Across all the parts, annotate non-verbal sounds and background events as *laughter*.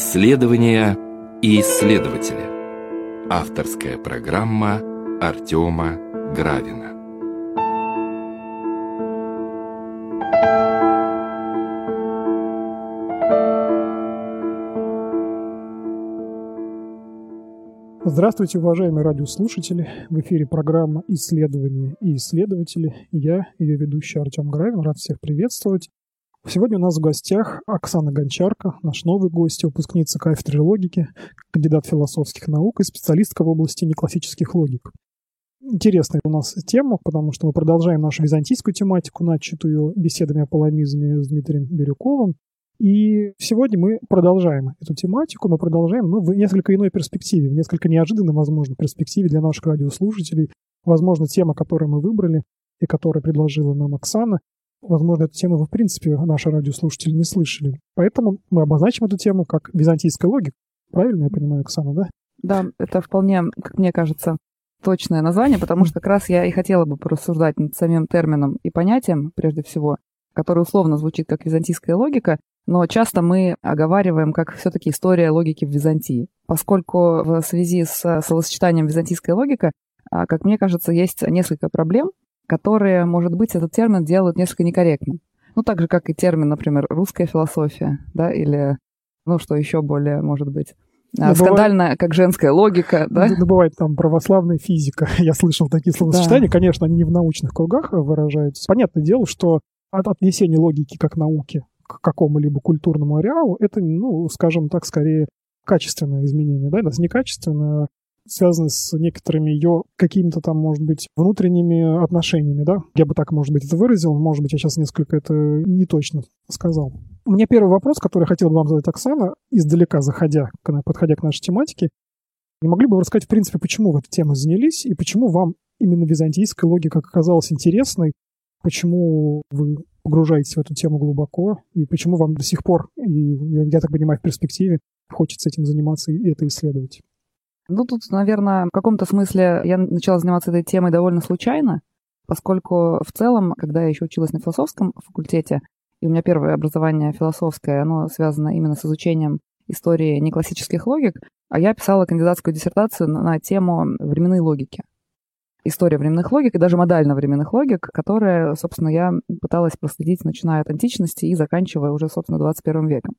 Исследования и исследователи. Авторская программа Артема Гравина. Здравствуйте, уважаемые радиослушатели. В эфире программа «Исследования и исследователи». Я, ее ведущий Артем Гравин, рад всех приветствовать. Сегодня у нас в гостях Оксана Гончарка, наш новый гость, выпускница кафедры логики, кандидат философских наук и специалистка в области неклассических логик. Интересная у нас тема, потому что мы продолжаем нашу византийскую тематику, начатую беседами о полемизме с Дмитрием Бирюковым. И сегодня мы продолжаем эту тематику, но продолжаем ну, в несколько иной перспективе, в несколько неожиданной, возможно, перспективе для наших радиослушателей. Возможно, тема, которую мы выбрали и которую предложила нам Оксана, Возможно, эту тему вы, в принципе, наши радиослушатели не слышали. Поэтому мы обозначим эту тему как византийская логика. Правильно я понимаю, Оксана, да? Да, это вполне, как мне кажется, точное название, потому что как раз я и хотела бы порассуждать над самим термином и понятием, прежде всего, который условно звучит как византийская логика, но часто мы оговариваем как все-таки история логики в Византии, поскольку в связи с словосочетанием византийская логика, а, как мне кажется, есть несколько проблем, которые, может быть, этот термин делают несколько некорректно. Ну, так же, как и термин, например, русская философия, да, или, ну, что еще более, может быть, а, скандальная, бывает, как женская логика, да? Ну, бывает там православная физика. *laughs* Я слышал такие словосочетания. Да. Конечно, они не в научных кругах выражаются. Понятное дело, что от отнесения логики как науки к какому-либо культурному ареалу, это, ну, скажем так, скорее качественное изменение, да, это не качественное, связаны с некоторыми ее какими-то там, может быть, внутренними отношениями, да? Я бы так, может быть, это выразил, может быть, я сейчас несколько это не точно сказал. У меня первый вопрос, который хотел бы вам задать, Оксана, издалека заходя, подходя к нашей тематике. Не могли бы вы рассказать, в принципе, почему вы этой темой занялись и почему вам именно византийская логика оказалась интересной, почему вы погружаетесь в эту тему глубоко, и почему вам до сих пор, и я так понимаю, в перспективе хочется этим заниматься и это исследовать? Ну, тут, наверное, в каком-то смысле я начала заниматься этой темой довольно случайно, поскольку в целом, когда я еще училась на философском факультете, и у меня первое образование философское, оно связано именно с изучением истории неклассических логик, а я писала кандидатскую диссертацию на, на тему временной логики. История временных логик и даже модально-временных логик, которые, собственно, я пыталась проследить, начиная от античности и заканчивая уже, собственно, 21 веком.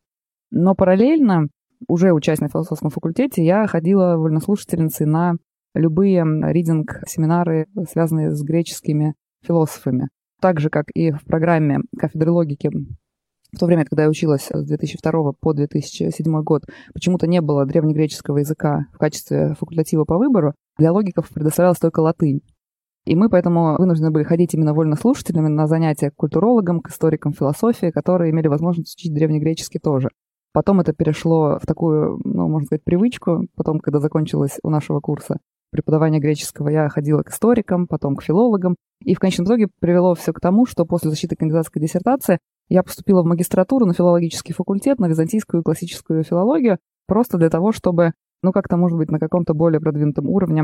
Но параллельно уже учась на философском факультете, я ходила вольнослушательницей на любые ридинг-семинары, связанные с греческими философами. Так же, как и в программе кафедры логики в то время, когда я училась с 2002 по 2007 год, почему-то не было древнегреческого языка в качестве факультатива по выбору, для логиков предоставлялась только латынь. И мы поэтому вынуждены были ходить именно вольнослушателями на занятия к культурологам, к историкам философии, которые имели возможность учить древнегреческий тоже. Потом это перешло в такую, ну, можно сказать, привычку. Потом, когда закончилось у нашего курса преподавание греческого, я ходила к историкам, потом к филологам. И в конечном итоге привело все к тому, что после защиты кандидатской диссертации я поступила в магистратуру на филологический факультет, на византийскую и классическую филологию, просто для того, чтобы, ну, как-то, может быть, на каком-то более продвинутом уровне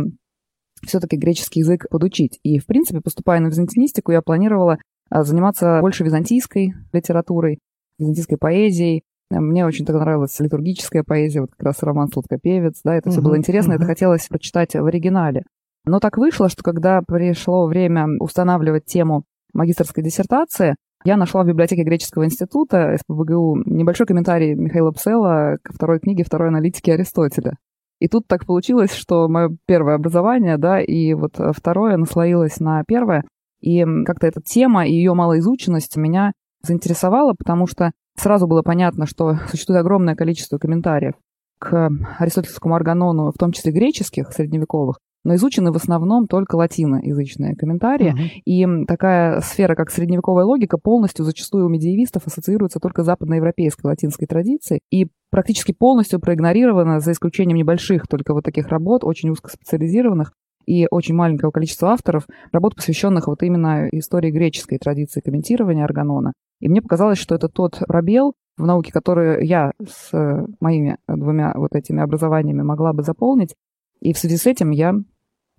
все-таки греческий язык подучить. И, в принципе, поступая на византинистику, я планировала а, заниматься больше византийской литературой, византийской поэзией, мне очень тогда нравилась литургическая поэзия, вот как раз роман «Сладкопевец», да, это uh-huh, все было интересно, uh-huh. это хотелось почитать в оригинале. Но так вышло, что когда пришло время устанавливать тему магистрской диссертации, я нашла в библиотеке Греческого института СПБГУ небольшой комментарий Михаила Псела ко второй книге второй аналитики Аристотеля. И тут так получилось, что мое первое образование, да, и вот второе наслоилось на первое. И как-то эта тема и ее малоизученность меня заинтересовала, потому что Сразу было понятно, что существует огромное количество комментариев к аристотельскому органону, в том числе греческих, средневековых, но изучены в основном только латиноязычные комментарии. Uh-huh. И такая сфера, как средневековая логика, полностью зачастую у медиевистов ассоциируется только с западноевропейской латинской традицией и практически полностью проигнорирована, за исключением небольших только вот таких работ, очень узкоспециализированных, и очень маленького количества авторов, работ, посвященных вот именно истории греческой традиции комментирования органона. И мне показалось, что это тот пробел в науке, который я с моими двумя вот этими образованиями могла бы заполнить. И в связи с этим я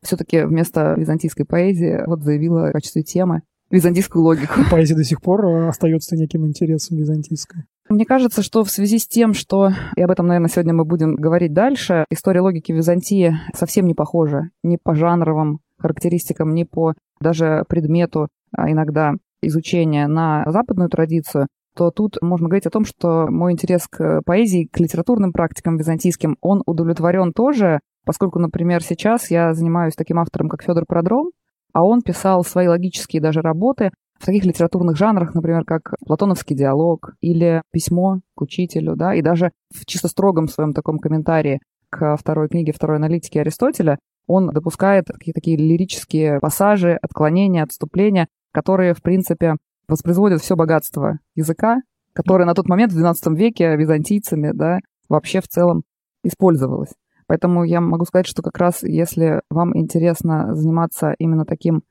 все-таки вместо византийской поэзии вот заявила в качестве темы византийскую логику. *laughs* Поэзия до сих пор остается неким интересом византийской. Мне кажется, что в связи с тем, что, и об этом, наверное, сегодня мы будем говорить дальше, история логики Византии совсем не похожа ни по жанровым характеристикам, ни по даже предмету а иногда изучения на западную традицию, то тут можно говорить о том, что мой интерес к поэзии, к литературным практикам византийским, он удовлетворен тоже, поскольку, например, сейчас я занимаюсь таким автором, как Федор Продром, а он писал свои логические даже работы в таких литературных жанрах, например, как платоновский диалог или письмо к учителю, да, и даже в чисто строгом своем таком комментарии к второй книге второй аналитики Аристотеля он допускает какие такие лирические пассажи, отклонения, отступления, которые, в принципе, воспроизводят все богатство языка, которое на тот момент в XII веке византийцами, да, вообще в целом использовалось. Поэтому я могу сказать, что как раз если вам интересно заниматься именно таким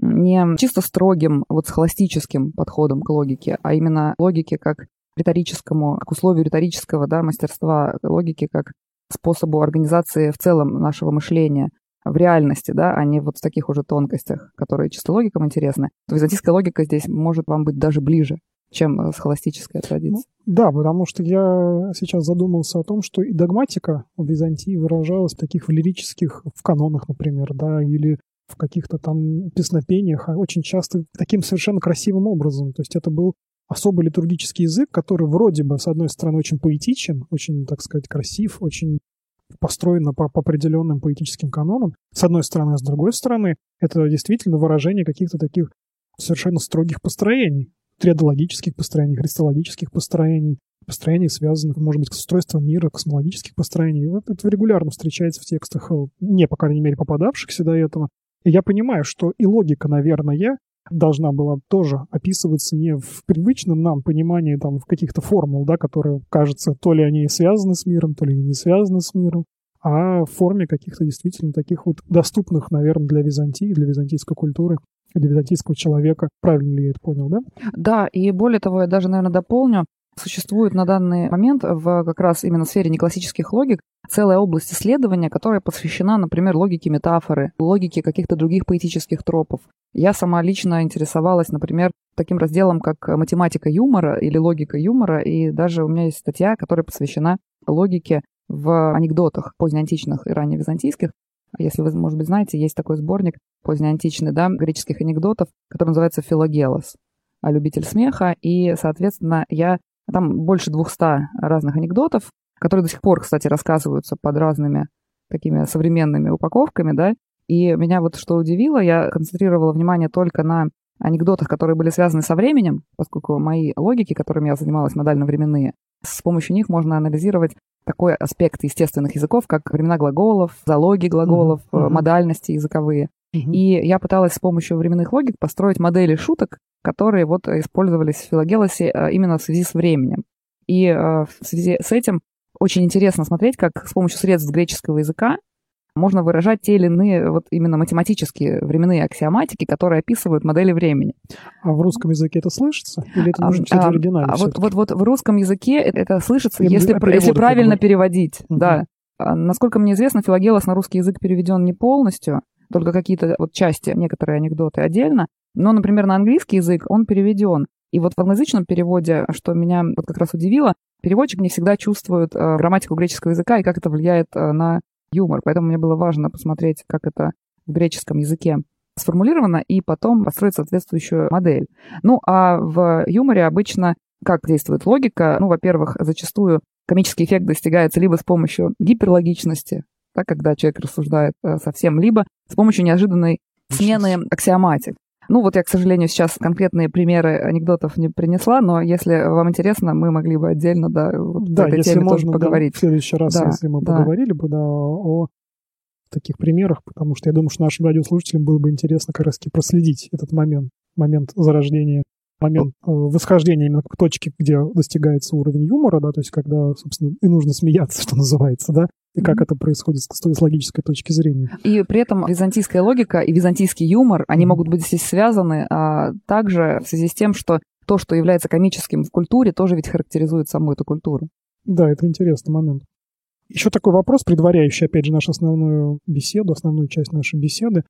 не чисто строгим, вот схоластическим подходом к логике, а именно логике как риторическому, к условию риторического да, мастерства, логики как способу организации в целом нашего мышления в реальности, да, а не вот в таких уже тонкостях, которые чисто логикам интересны, то византийская логика здесь может вам быть даже ближе, чем э, схоластическая традиция. Ну, да, потому что я сейчас задумался о том, что и догматика в Византии выражалась в таких в лирических, в канонах, например, да, или в каких-то там песнопениях, а очень часто таким совершенно красивым образом. То есть это был особый литургический язык, который вроде бы, с одной стороны, очень поэтичен, очень, так сказать, красив, очень построена по, по определенным поэтическим канонам, с одной стороны, а с другой стороны, это действительно выражение каких-то таких совершенно строгих построений, триадологических построений, христологических построений, построений, связанных, может быть, с устройством мира, космологических построений. Вот это регулярно встречается в текстах, не, по крайней мере, попадавшихся до этого. И я понимаю, что и логика, наверное, должна была тоже описываться не в привычном нам понимании там в каких-то формул, да, которые, кажется, то ли они связаны с миром, то ли не связаны с миром, а в форме каких-то действительно таких вот доступных, наверное, для Византии, для византийской культуры, для византийского человека. Правильно ли я это понял, да? Да, и более того, я даже, наверное, дополню, Существует на данный момент в как раз именно сфере неклассических логик целая область исследования, которая посвящена, например, логике метафоры, логике каких-то других поэтических тропов. Я сама лично интересовалась, например, таким разделом, как математика юмора или логика юмора, и даже у меня есть статья, которая посвящена логике в анекдотах позднеантичных и ранневизантийских. Если вы, может быть, знаете, есть такой сборник позднеантичный, да, греческих анекдотов, который называется «Филогелос», любитель смеха, и, соответственно, я там больше 200 разных анекдотов, которые до сих пор, кстати, рассказываются под разными такими современными упаковками, да. И меня вот что удивило, я концентрировала внимание только на анекдотах, которые были связаны со временем, поскольку мои логики, которыми я занималась, модально-временные, с помощью них можно анализировать такой аспект естественных языков, как времена глаголов, залоги глаголов, mm-hmm. модальности языковые. Mm-hmm. И я пыталась с помощью временных логик построить модели шуток, которые вот использовались в Филогелосе э, именно в связи с временем. И э, в связи с этим очень интересно смотреть, как с помощью средств греческого языка можно выражать те или иные вот именно математические временные аксиоматики, которые описывают модели времени. А в русском языке это слышится? Или это нужно читать а, в оригинале? А вот, вот, вот в русском языке это, слышится, Я если, если правильно переводить. Угу. Да. А, насколько мне известно, Филогелос на русский язык переведен не полностью, только какие-то вот части, некоторые анекдоты отдельно. Но, например, на английский язык он переведен. И вот в англоязычном переводе, что меня вот как раз удивило, переводчик не всегда чувствует э, грамматику греческого языка и как это влияет э, на юмор. Поэтому мне было важно посмотреть, как это в греческом языке сформулировано, и потом построить соответствующую модель. Ну, а в юморе обычно как действует логика? Ну, во-первых, зачастую комический эффект достигается либо с помощью гиперлогичности, да, когда человек рассуждает э, совсем, либо с помощью неожиданной смены аксиоматик. Ну вот я, к сожалению, сейчас конкретные примеры анекдотов не принесла, но если вам интересно, мы могли бы отдельно, да, вот да этой если теме можно, тоже поговорить. Да, в следующий раз, да, если мы да. поговорили бы, да, о таких примерах, потому что я думаю, что нашим радиослушателям было бы интересно как раз проследить этот момент, момент зарождения момент э, восхождения именно к точке, где достигается уровень юмора, да, то есть когда, собственно, и нужно смеяться, *laughs* что называется, да, и как это происходит с, логической точки зрения. И при этом византийская логика и византийский юмор, они mm-hmm. могут быть здесь связаны а также в связи с тем, что то, что является комическим в культуре, тоже ведь характеризует саму эту культуру. Да, это интересный момент. Еще такой вопрос, предваряющий, опять же, нашу основную беседу, основную часть нашей беседы.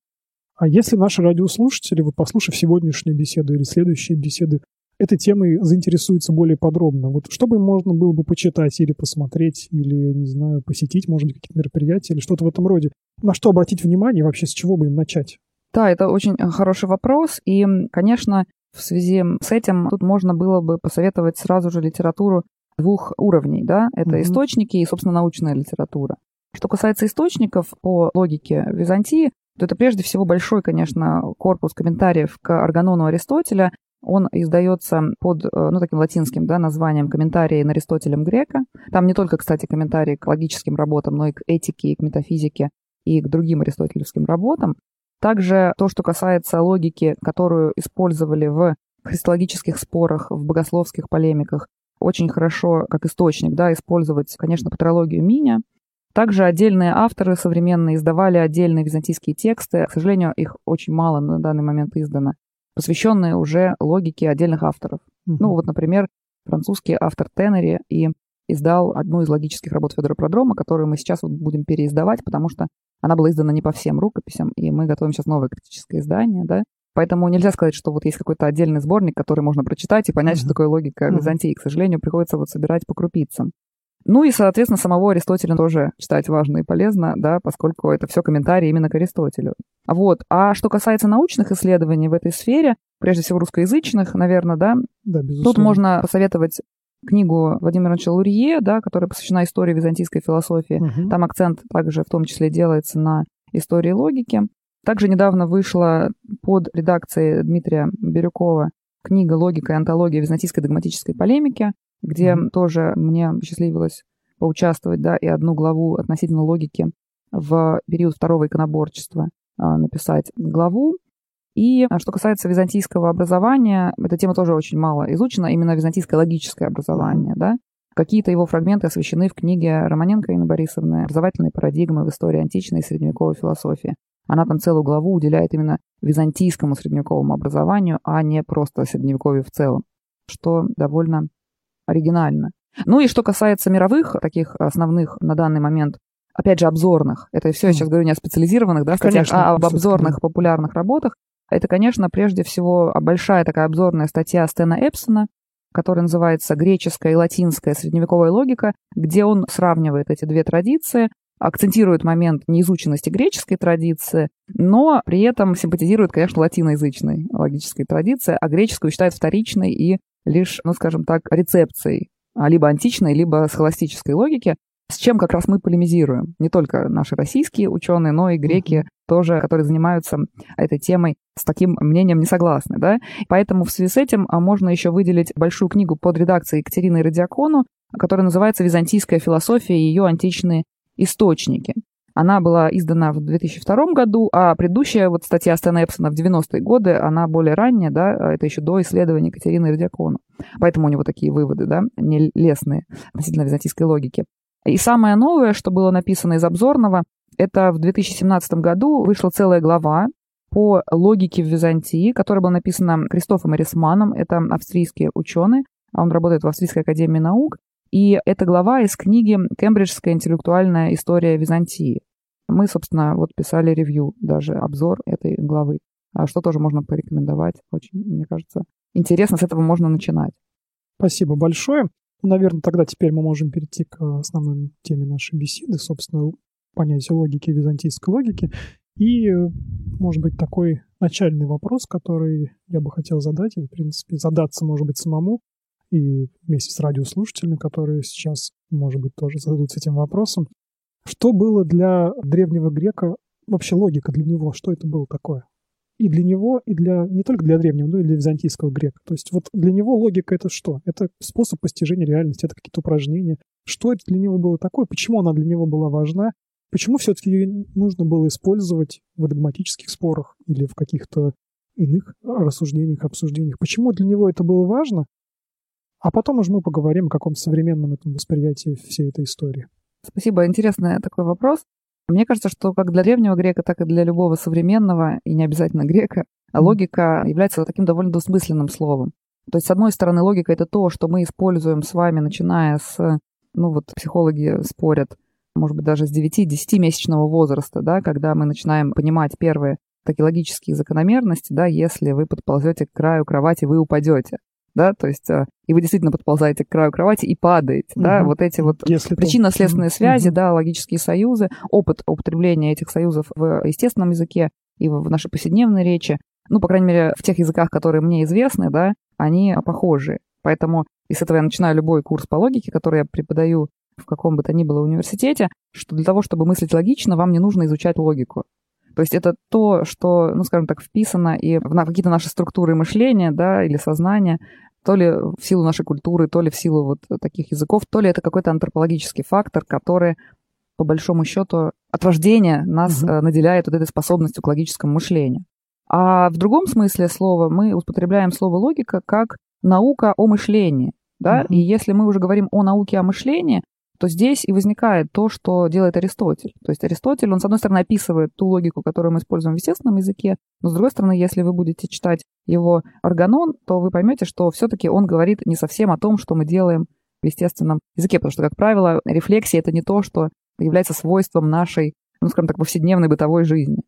А если наши радиослушатели, вот послушав сегодняшнюю беседу или следующие беседы, этой темой заинтересуются более подробно. Вот что бы можно было бы почитать или посмотреть, или, не знаю, посетить, может быть, какие-то мероприятия или что-то в этом роде? На что обратить внимание вообще, с чего бы им начать? Да, это очень э, хороший вопрос. И, конечно, в связи с этим тут можно было бы посоветовать сразу же литературу двух уровней, да, это mm-hmm. источники и, собственно, научная литература. Что касается источников по логике Византии, то это прежде всего большой, конечно, корпус комментариев к Арганону Аристотеля. Он издается под, э, ну, таким латинским да, названием «Комментарии на Аристотелем Грека». Там не только, кстати, комментарии к логическим работам, но и к этике, и к метафизике, и к другим аристотелевским работам. Также то, что касается логики, которую использовали в христологических спорах, в богословских полемиках, очень хорошо как источник да, использовать, конечно, патрологию Миня – также отдельные авторы современные издавали отдельные византийские тексты. К сожалению, их очень мало на данный момент издано, посвященные уже логике отдельных авторов. Mm-hmm. Ну вот, например, французский автор Теннери и издал одну из логических работ Федора Продрома, которую мы сейчас вот будем переиздавать, потому что она была издана не по всем рукописям, и мы готовим сейчас новое критическое издание, да. Поэтому нельзя сказать, что вот есть какой-то отдельный сборник, который можно прочитать и понять, mm-hmm. что такое логика Византии. К сожалению, приходится вот собирать по крупицам. Ну и, соответственно, самого Аристотеля тоже читать важно и полезно, да, поскольку это все комментарии именно к Аристотелю. Вот. А что касается научных исследований в этой сфере, прежде всего русскоязычных, наверное, да, да тут можно посоветовать книгу Владимира Ильича Лурье, да, которая посвящена истории византийской философии. Угу. Там акцент также в том числе делается на истории логики. Также недавно вышла под редакцией Дмитрия Бирюкова книга «Логика и антология византийской догматической полемики», где mm-hmm. тоже мне посчастливилось поучаствовать, да, и одну главу относительно логики в период второго иконоборчества а, написать главу. И а, что касается византийского образования, эта тема тоже очень мало изучена, именно византийское логическое образование, да. Какие-то его фрагменты освещены в книге Романенко Инны Борисовны «Образовательные парадигмы в истории античной и средневековой философии». Она там целую главу уделяет именно византийскому средневековому образованию, а не просто средневековью в целом, что довольно оригинально. Ну и что касается мировых таких основных на данный момент, опять же, обзорных, это все, я сейчас говорю не о специализированных да, статьях, конечно, а об обзорных популярных работах, это, конечно, прежде всего большая такая обзорная статья Стена Эпсона, которая называется «Греческая и латинская средневековая логика», где он сравнивает эти две традиции, акцентирует момент неизученности греческой традиции, но при этом симпатизирует, конечно, латиноязычной логической традиции, а греческую считает вторичной и лишь, ну, скажем так, рецепцией а, либо античной, либо схоластической логики, с чем как раз мы полемизируем. Не только наши российские ученые, но и греки тоже, которые занимаются этой темой, с таким мнением не согласны. Да? Поэтому в связи с этим а, можно еще выделить большую книгу под редакцией Екатерины Радиакону, которая называется «Византийская философия и ее античные источники». Она была издана в 2002 году, а предыдущая вот статья Стэна Эпсона в 90-е годы, она более ранняя, да, это еще до исследования Екатерины Радиакона. Поэтому у него такие выводы, да, нелестные относительно византийской логики. И самое новое, что было написано из обзорного, это в 2017 году вышла целая глава по логике в Византии, которая была написана Кристофом Эрисманом, это австрийский ученый, он работает в Австрийской академии наук, и это глава из книги «Кембриджская интеллектуальная история Византии». Мы, собственно, вот писали ревью, даже обзор этой главы, а что тоже можно порекомендовать. Очень, мне кажется, интересно, с этого можно начинать. Спасибо большое. Наверное, тогда теперь мы можем перейти к основной теме нашей беседы, собственно, понятие логики, византийской логики. И, может быть, такой начальный вопрос, который я бы хотел задать, и, в принципе, задаться, может быть, самому, и вместе с радиослушателями, которые сейчас, может быть, тоже зададутся этим вопросом. Что было для древнего грека вообще логика для него? Что это было такое? И для него, и для не только для древнего, но и для византийского грека. То есть вот для него логика это что? Это способ постижения реальности, это какие-то упражнения. Что это для него было такое? Почему она для него была важна? Почему все-таки ее нужно было использовать в догматических спорах или в каких-то иных рассуждениях, обсуждениях? Почему для него это было важно? А потом уже мы поговорим о каком-то современном этом восприятии всей этой истории. Спасибо, интересный такой вопрос. Мне кажется, что как для древнего грека, так и для любого современного, и не обязательно грека, логика является таким довольно двусмысленным словом. То есть, с одной стороны, логика — это то, что мы используем с вами, начиная с, ну вот психологи спорят, может быть, даже с 9-10-месячного возраста, да, когда мы начинаем понимать первые такие логические закономерности, да, если вы подползете к краю кровати, вы упадете. Да, то есть э, и вы действительно подползаете к краю кровати и падаете, угу. да, вот эти вот причинно-следственные связи, угу. да, логические союзы, опыт употребления этих союзов в естественном языке и в нашей повседневной речи, ну, по крайней мере, в тех языках, которые мне известны, да, они похожи. Поэтому и с этого я начинаю любой курс по логике, который я преподаю в каком бы то ни было университете, что для того, чтобы мыслить логично, вам не нужно изучать логику. То есть это то, что, ну, скажем так, вписано и в какие-то наши структуры мышления, да, или сознания, то ли в силу нашей культуры, то ли в силу вот таких языков, то ли это какой-то антропологический фактор, который, по большому счету, от рождения нас угу. наделяет вот этой способностью к логическому мышлению. А в другом смысле слова мы употребляем слово логика как наука о мышлении. Да? Угу. И если мы уже говорим о науке о мышлении, то здесь и возникает то, что делает Аристотель. То есть Аристотель, он, с одной стороны, описывает ту логику, которую мы используем в естественном языке, но, с другой стороны, если вы будете читать его органон, то вы поймете, что все-таки он говорит не совсем о том, что мы делаем в естественном языке, потому что, как правило, рефлексия — это не то, что является свойством нашей, ну, скажем так, повседневной бытовой жизни.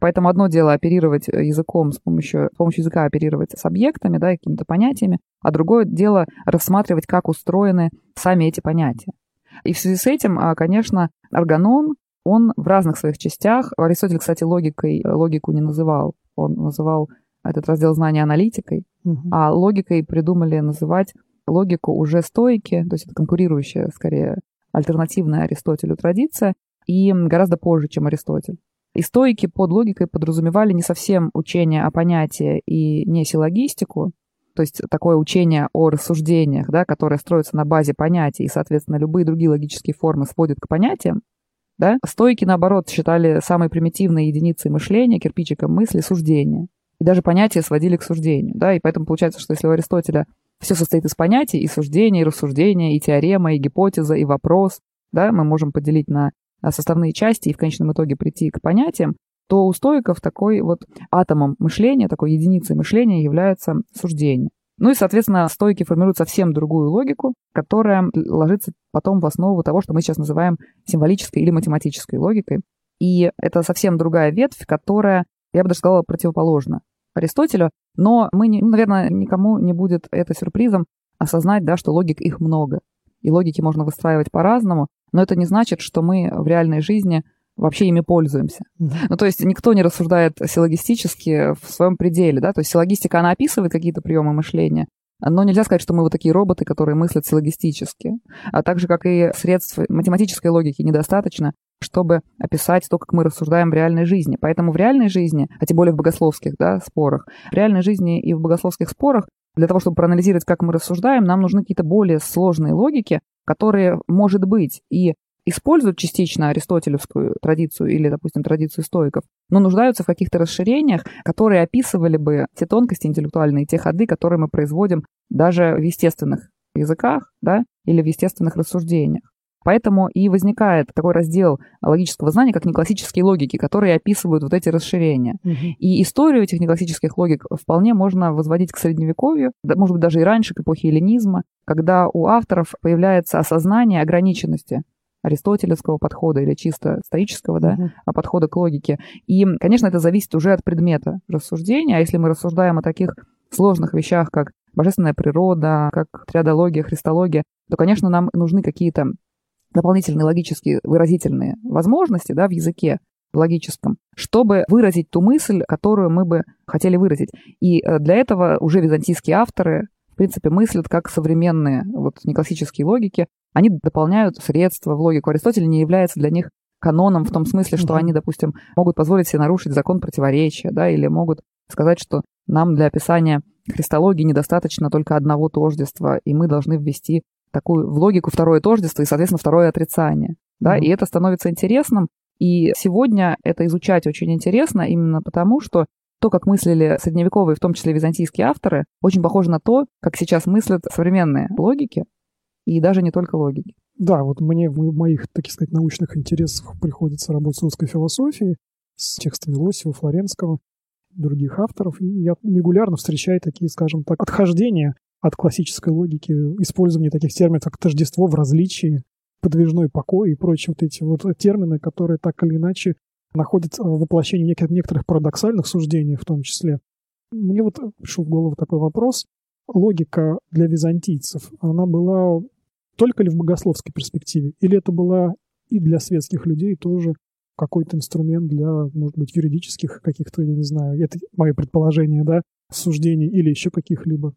Поэтому одно дело оперировать языком с помощью, с помощью языка оперировать с объектами, да, какими-то понятиями, а другое дело рассматривать, как устроены сами эти понятия. И в связи с этим, а, конечно, органон, он в разных своих частях, Аристотель, кстати, логикой логику не называл, он называл этот раздел знания аналитикой, угу. а логикой придумали называть логику уже стойки, то есть это конкурирующая, скорее, альтернативная Аристотелю традиция, и гораздо позже, чем Аристотель. И стойки под логикой подразумевали не совсем учение о понятии и не силлогистику, то есть такое учение о рассуждениях, да, которое строится на базе понятий, и, соответственно, любые другие логические формы сводят к понятиям, да, стойки, наоборот, считали самой примитивной единицей мышления, кирпичиком мысли, суждения. И даже понятия сводили к суждению, да, и поэтому получается, что если у Аристотеля все состоит из понятий, и суждения, и рассуждения, и теорема, и гипотеза, и вопрос, да, мы можем поделить на составные части и в конечном итоге прийти к понятиям, то у стоиков такой вот атомом мышления, такой единицей мышления является суждение. Ну и, соответственно, стойки формируют совсем другую логику, которая ложится потом в основу того, что мы сейчас называем символической или математической логикой. И это совсем другая ветвь, которая, я бы даже сказала, противоположна Аристотелю. Но мы, не, ну, наверное, никому не будет это сюрпризом осознать, да, что логик их много. И логики можно выстраивать по-разному, но это не значит, что мы в реальной жизни вообще ими пользуемся. Mm-hmm. Ну, то есть никто не рассуждает силлогистически в своем пределе, да, то есть силлогистика, она описывает какие-то приемы мышления, но нельзя сказать, что мы вот такие роботы, которые мыслят силлогистически. А так же, как и средств математической логики недостаточно, чтобы описать то, как мы рассуждаем в реальной жизни. Поэтому в реальной жизни, а тем более в богословских да, спорах, в реальной жизни и в богословских спорах, для того, чтобы проанализировать, как мы рассуждаем, нам нужны какие-то более сложные логики, которые, может быть, и используют частично аристотелевскую традицию или, допустим, традицию стоиков, но нуждаются в каких-то расширениях, которые описывали бы те тонкости интеллектуальные, те ходы, которые мы производим даже в естественных языках да, или в естественных рассуждениях. Поэтому и возникает такой раздел логического знания, как неклассические логики, которые описывают вот эти расширения. Угу. И историю этих неклассических логик вполне можно возводить к средневековью, может быть, даже и раньше, к эпохе эллинизма, когда у авторов появляется осознание ограниченности аристотелевского подхода или чисто стоического да, uh-huh. подхода к логике. И, конечно, это зависит уже от предмета рассуждения. А если мы рассуждаем о таких сложных вещах, как божественная природа, как триадология, христология, то, конечно, нам нужны какие-то дополнительные логические выразительные возможности да, в языке логическом, чтобы выразить ту мысль, которую мы бы хотели выразить. И э, для этого уже византийские авторы, в принципе, мыслят как современные вот неклассические логики, они дополняют средства в логику. Аристотель не является для них каноном в том смысле, что они, допустим, могут позволить себе нарушить закон противоречия, да, или могут сказать, что нам для описания христологии недостаточно только одного тождества, и мы должны ввести такую в логику второе тождество и, соответственно, второе отрицание. Да, mm-hmm. и это становится интересным. И сегодня это изучать очень интересно именно потому, что то, как мыслили средневековые, в том числе византийские авторы, очень похоже на то, как сейчас мыслят современные логики, и даже не только логики. Да, вот мне в моих, так сказать, научных интересах приходится работать с русской философией, с текстами Лосева, Флоренского, других авторов, и я регулярно встречаю такие, скажем так, отхождения от классической логики, использование таких терминов, как тождество в различии, подвижной покой и прочие вот эти вот термины, которые так или иначе находятся в воплощении некоторых парадоксальных суждений в том числе. Мне вот пришел в голову такой вопрос. логика для византийцев, она была только ли в богословской перспективе? Или это была и для светских людей тоже какой-то инструмент для, может быть, юридических каких-то, я не знаю, это мое предположение, да, суждений или еще каких-либо?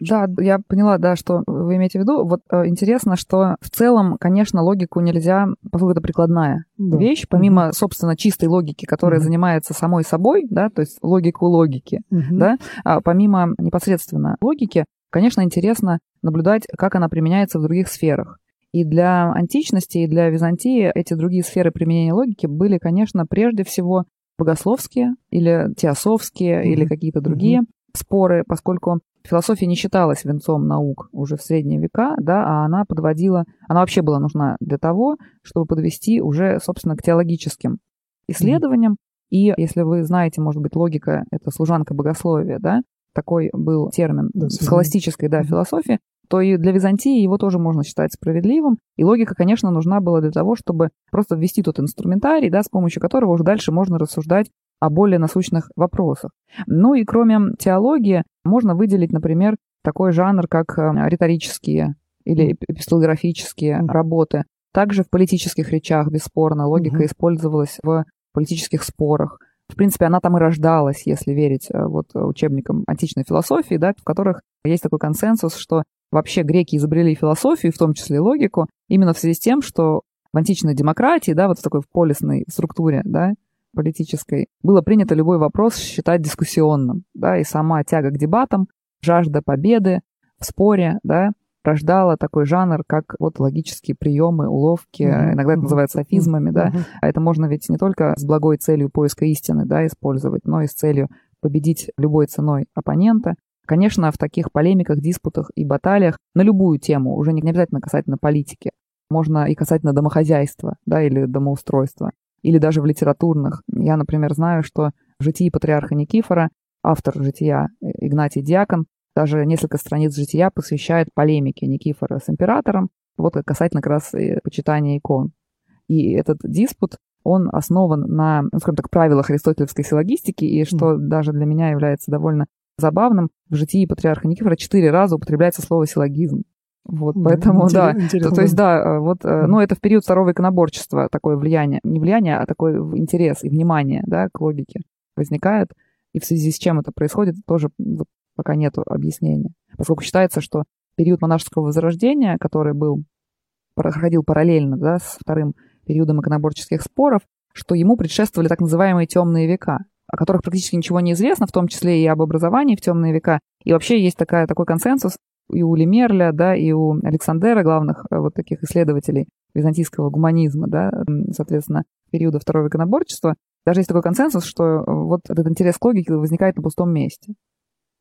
Да, я поняла, да, что вы имеете в виду. Вот э, интересно, что в целом, конечно, логику нельзя, поскольку это прикладная да. вещь, помимо, mm собственно, чистой логики, которая mm занимается самой собой, да, то есть логику логики, mm да, а помимо непосредственно логики, конечно, интересно наблюдать, как она применяется в других сферах. И для античности, и для Византии эти другие сферы применения логики были, конечно, прежде всего богословские или теософские mm или какие-то другие mm споры, поскольку философия не считалась венцом наук уже в средние века, да, а она подводила, она вообще была нужна для того, чтобы подвести уже, собственно, к теологическим исследованиям. И если вы знаете, может быть, логика — это служанка богословия, да, такой был термин да, схоластической да, философии, то и для Византии его тоже можно считать справедливым. И логика, конечно, нужна была для того, чтобы просто ввести тот инструментарий, да, с помощью которого уже дальше можно рассуждать о более насущных вопросах. Ну и кроме теологии можно выделить, например, такой жанр, как э, риторические или эпистолографические работы. Также в политических речах, бесспорно, логика угу. использовалась в политических спорах. В принципе, она там и рождалась, если верить э, вот учебникам античной философии, да, в которых есть такой консенсус, что вообще греки изобрели философию, в том числе и логику, именно в связи с тем, что в античной демократии, да, вот в такой полисной структуре, да, политической, было принято любой вопрос считать дискуссионным, да, и сама тяга к дебатам, жажда победы в споре, да, рождала такой жанр, как вот логические приемы, уловки, mm-hmm. иногда это называют софизмами, mm-hmm. да, а это можно ведь не только с благой целью поиска истины, да, использовать, но и с целью победить любой ценой оппонента. Конечно, в таких полемиках, диспутах и баталиях на любую тему, уже не обязательно касательно политики, можно и касательно домохозяйства, да, или домоустройства, или даже в литературных. Я, например, знаю, что в житии патриарха Никифора автор жития э, Игнатий Диакон даже несколько страниц жития посвящает полемике Никифора с императором, вот касательно как раз почитания икон. И этот диспут, он основан на, ну, скажем так, правилах аристотелевской силлогистики, и что mm. даже для меня является довольно забавным, в житии патриарха Никифора четыре раза употребляется слово силлогизм. Вот, поэтому, да, то, то есть, да, э, вот, mm. ну, это в период второго иконоборчества такое влияние, не влияние, а такой интерес и внимание, да, к логике возникает, и в связи с чем это происходит, тоже вот, пока нет объяснения. Поскольку считается, что период монашеского возрождения, который был, проходил параллельно, да, с вторым периодом иконоборческих споров, что ему предшествовали так называемые темные века, о которых практически ничего не известно, в том числе и об образовании в темные века. И вообще есть такая, такой консенсус, и у Лемерля, да, и у Александера, главных э, вот таких исследователей византийского гуманизма, да, соответственно, периода второго иконоборчества, даже есть такой консенсус, что э, вот этот интерес к логике возникает на пустом месте.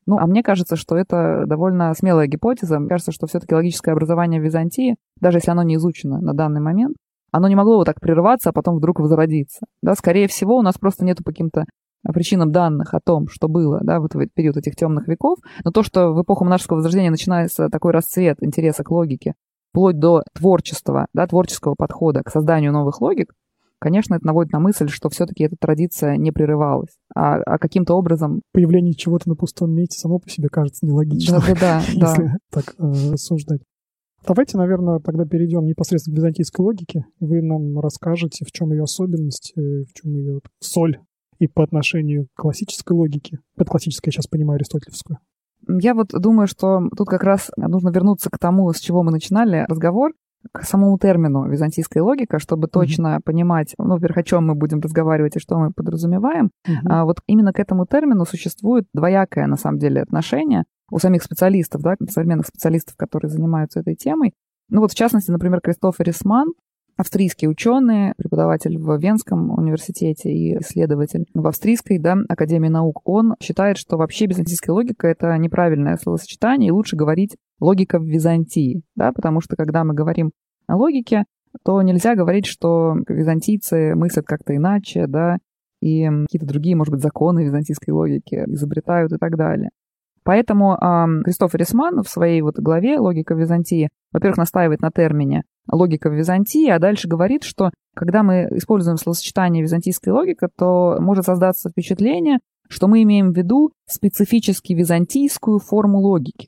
Ну, а мне кажется, что это довольно смелая гипотеза. Мне кажется, что все-таки логическое образование в Византии, даже если оно не изучено на данный момент, оно не могло вот так прерываться, а потом вдруг возродиться. Да, скорее всего, у нас просто нету по каким-то причинам данных о том, что было да, вот в период этих темных веков, но то, что в эпоху монашеского возрождения начинается такой расцвет интереса к логике, вплоть до творчества, да, творческого подхода к созданию новых логик, конечно, это наводит на мысль, что все-таки эта традиция не прерывалась, а, а каким-то образом... Появление чего-то на пустом месте само по себе кажется нелогичным, да, да, да, *laughs* если так э, рассуждать. Давайте, наверное, тогда перейдем непосредственно к византийской логике. Вы нам расскажете, в чем ее особенность, э, в чем ее соль и по отношению к классической логике. Под классической я сейчас понимаю аристотелевскую. Я вот думаю, что тут как раз нужно вернуться к тому, с чего мы начинали разговор, к самому термину византийская логика, чтобы mm-hmm. точно понимать, ну, во-первых, о чем мы будем разговаривать и что мы подразумеваем. Mm-hmm. А, вот именно к этому термину существует двоякое, на самом деле, отношение у самих специалистов, да, современных специалистов, которые занимаются этой темой. Ну вот, в частности, например, Кристофер Рисман, австрийский ученый, преподаватель в Венском университете и исследователь в Австрийской да, Академии наук, он считает, что вообще византийская логика — это неправильное словосочетание, и лучше говорить логика в Византии, да, потому что когда мы говорим о логике, то нельзя говорить, что византийцы мыслят как-то иначе, да, и какие-то другие, может быть, законы византийской логики изобретают и так далее. Поэтому э, Кристофер Рисман в своей вот главе «Логика Византии», во-первых, настаивает на термине «логика в Византии», а дальше говорит, что когда мы используем словосочетание «византийская логика», то может создаться впечатление, что мы имеем в виду специфически византийскую форму логики.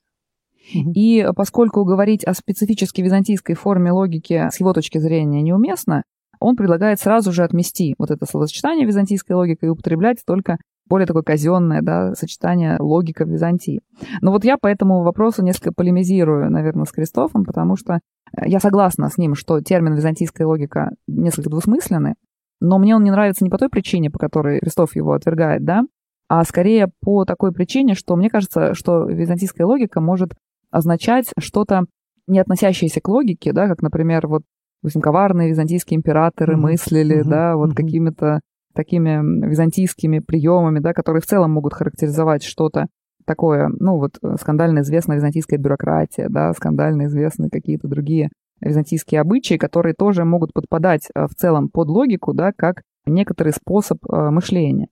И поскольку говорить о специфически византийской форме логики с его точки зрения неуместно, он предлагает сразу же отмести вот это словосочетание византийской логики и употреблять только более такое казенное да, сочетание логика в Византии. Но вот я по этому вопросу несколько полемизирую, наверное, с Кристофом, потому что я согласна с ним, что термин византийская логика несколько двусмысленный, но мне он не нравится не по той причине, по которой Христов его отвергает, да, а скорее по такой причине, что мне кажется, что византийская логика может означать что-то, не относящееся к логике, да, как, например, вот допустим, коварные византийские императоры mm-hmm. мыслили, mm-hmm. да, вот mm-hmm. какими-то такими византийскими приемами, да, которые в целом могут характеризовать что-то такое, ну вот э, скандально известная византийская бюрократия, да, скандально известные какие-то другие византийские обычаи, которые тоже могут подпадать э, в целом под логику, да, как некоторый способ э, мышления.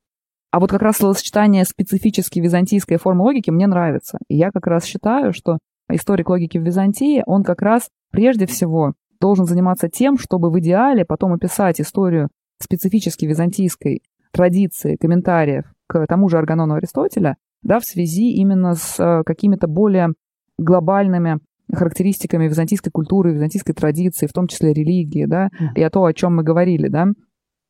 А вот как раз словосочетание специфически византийской формы логики мне нравится. И я как раз считаю, что историк логики в Византии, он как раз прежде всего должен заниматься тем, чтобы в идеале потом описать историю специфически византийской традиции комментариев к тому же Арганону Аристотеля, да, в связи именно с э, какими-то более глобальными характеристиками византийской культуры, византийской традиции, в том числе религии, да, и о том, о чем мы говорили, да,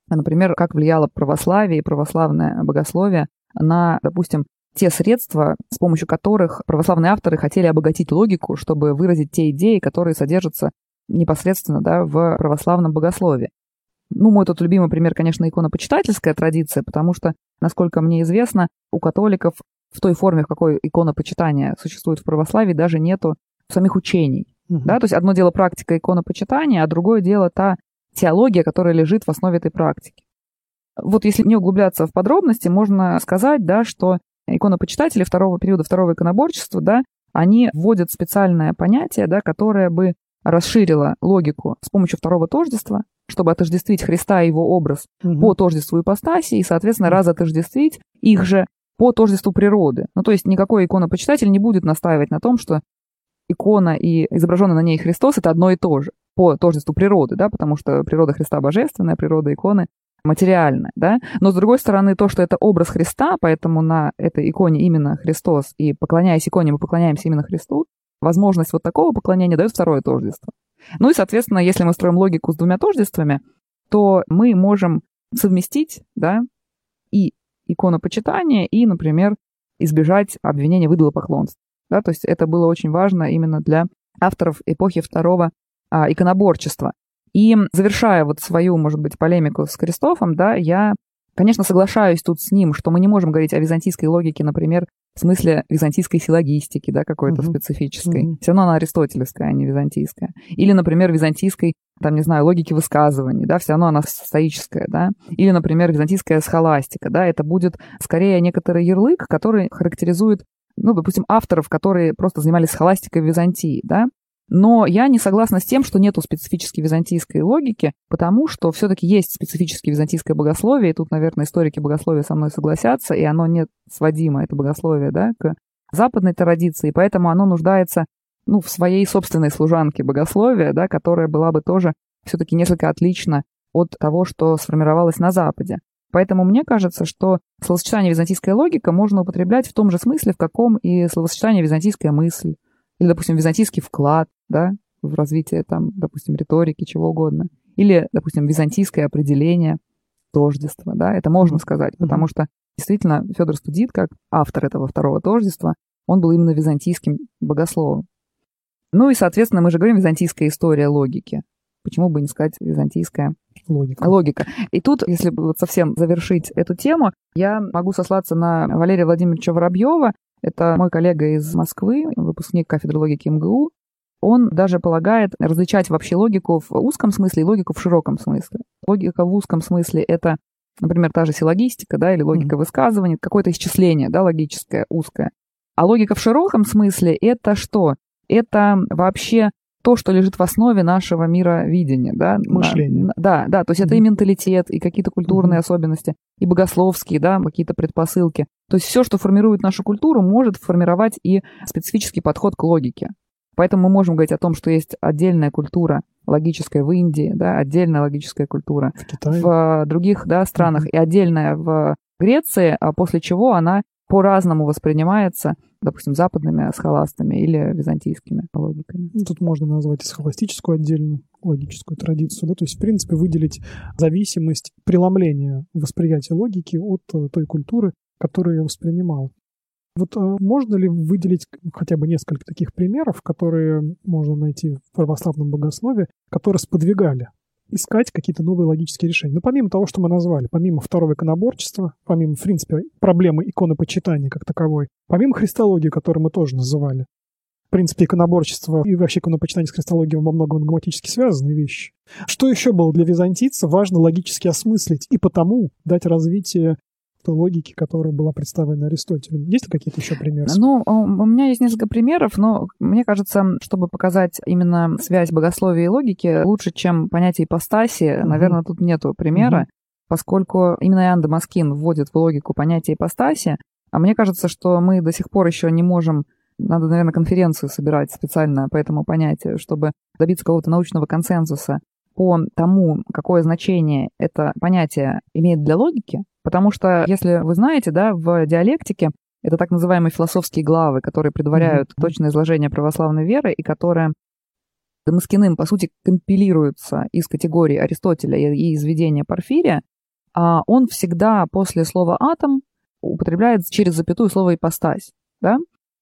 например, как влияло православие и православное богословие на, допустим, те средства, с помощью которых православные авторы хотели обогатить логику, чтобы выразить те идеи, которые содержатся непосредственно да, в православном богословии. Ну, мой тут любимый пример, конечно, иконопочитательская традиция, потому что, насколько мне известно, у католиков в той форме, в какой иконопочитание существует в православии, даже нету самих учений. Угу. Да? То есть одно дело практика иконопочитания, а другое дело та теология, которая лежит в основе этой практики. Вот если не углубляться в подробности, можно сказать, да, что иконопочитатели второго периода второго иконоборчества, да, они вводят специальное понятие, да, которое бы расширило логику с помощью второго тождества, чтобы отождествить Христа и его образ угу. по тождеству ипостаси и, соответственно, разотождествить их же по тождеству природы. Ну, то есть никакой иконопочитатель не будет настаивать на том, что икона и изображенный на ней Христос — это одно и то же по тождеству природы, да, потому что природа Христа божественная, природа иконы материальная, да. Но, с другой стороны, то, что это образ Христа, поэтому на этой иконе именно Христос, и поклоняясь иконе, мы поклоняемся именно Христу, возможность вот такого поклонения дает второе тождество. Ну и, соответственно, если мы строим логику с двумя тождествами, то мы можем совместить, да, и иконопочитание, и, например, избежать обвинения в идолопоклонстве. Да, то есть это было очень важно именно для авторов эпохи второго а, иконоборчества. И завершая вот свою, может быть, полемику с Кристофом, да, я, конечно, соглашаюсь тут с ним, что мы не можем говорить о византийской логике, например, в смысле византийской силлогистики, да, какой-то uh-huh. специфической. Uh-huh. Все равно она аристотелевская, а не византийская. Или, например, византийской, там, не знаю, логики высказываний, да, все равно она стоическая, да. Или, например, византийская схоластика, да, это будет скорее некоторый ярлык, который характеризует, ну, допустим, авторов, которые просто занимались схоластикой в Византии, да. Но я не согласна с тем, что нету специфической византийской логики, потому что все-таки есть специфическое византийское богословие, и тут, наверное, историки богословия со мной согласятся, и оно не сводимо, это богословие, да, к западной традиции, поэтому оно нуждается ну, в своей собственной служанке богословия, да, которая была бы тоже все-таки несколько отлична от того, что сформировалось на Западе. Поэтому мне кажется, что словосочетание византийская логика можно употреблять в том же смысле, в каком и словосочетание византийская мысль, или, допустим, византийский вклад, да, в развитие, там, допустим, риторики, чего угодно. Или, допустим, византийское определение тождества, да, это можно сказать, потому что действительно Федор Студит, как автор этого второго тождества, он был именно византийским богословом. Ну и, соответственно, мы же говорим византийская история логики. Почему бы не сказать византийская логика? логика. И тут, если вот совсем завершить эту тему, я могу сослаться на Валерия Владимировича Воробьева. Это мой коллега из Москвы, выпускник кафедры логики МГУ. Он даже полагает различать вообще логику в узком смысле и логику в широком смысле. Логика в узком смысле — это, например, та же силлогистика, да, или логика mm-hmm. высказывания, какое-то исчисление, да, логическое, узкое. А логика в широком смысле — это что? Это вообще то, что лежит в основе нашего мира видения, да? Мышление. Да, да, то есть это и менталитет, и какие-то культурные mm-hmm. особенности, и богословские, да, какие-то предпосылки. То есть все, что формирует нашу культуру, может формировать и специфический подход к логике. Поэтому мы можем говорить о том, что есть отдельная культура логическая в Индии, да, отдельная логическая культура в, в других да, странах mm-hmm. и отдельная в Греции, а после чего она по-разному воспринимается, допустим, западными схоластами или византийскими логиками. Ну, тут можно назвать схоластическую отдельную логическую традицию, да, то есть, в принципе, выделить зависимость преломления восприятия логики от э, той культуры, которую я воспринимал. Вот э, можно ли выделить хотя бы несколько таких примеров, которые можно найти в православном богословии, которые сподвигали искать какие-то новые логические решения. Ну, помимо того, что мы назвали, помимо второго иконоборчества, помимо, в принципе, проблемы иконопочитания как таковой, помимо христологии, которую мы тоже называли, в принципе, иконоборчество и вообще иконопочитание с христологией во многом грамматически связанные вещи. Что еще было для византийцев важно логически осмыслить и потому дать развитие той логики, которая была представлена Аристотелем. Есть ли какие-то еще примеры? Ну, у меня есть несколько примеров, но мне кажется, чтобы показать именно связь богословия и логики, лучше, чем понятие ипостаси, mm-hmm. наверное, тут нету примера, mm-hmm. поскольку именно Иоанн Дамаскин вводит в логику понятие ипостаси, а мне кажется, что мы до сих пор еще не можем надо, наверное, конференцию собирать специально по этому понятию, чтобы добиться какого-то научного консенсуса по тому, какое значение это понятие имеет для логики, Потому что, если вы знаете, да, в диалектике это так называемые философские главы, которые предваряют mm-hmm. точное изложение православной веры и которые Дамаскиным, по сути, компилируются из категории Аристотеля и из видения Порфирия, а он всегда после слова «атом» употребляет через запятую слово «ипостась». Да?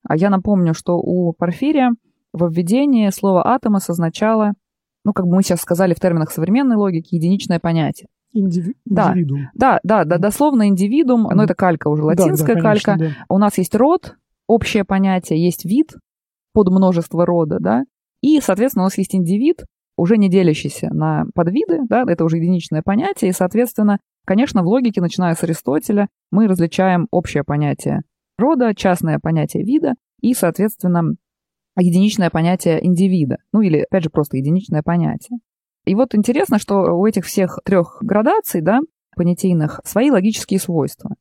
А я напомню, что у Порфирия во введении слово «атома» означало, ну, как бы мы сейчас сказали в терминах современной логики, единичное понятие. Индиви... Да, индивидуум. Да, да, да, дословно индивидуум, но это калька уже, латинская да, да, конечно, калька. Да. У нас есть род, общее понятие, есть вид под множество рода, да, и, соответственно, у нас есть индивид, уже не делящийся на подвиды, да, это уже единичное понятие, и, соответственно, конечно, в логике, начиная с Аристотеля, мы различаем общее понятие рода, частное понятие вида и, соответственно, единичное понятие индивида, ну или, опять же, просто единичное понятие. И вот интересно, что у этих всех трех градаций, да, понятийных, свои логические свойства,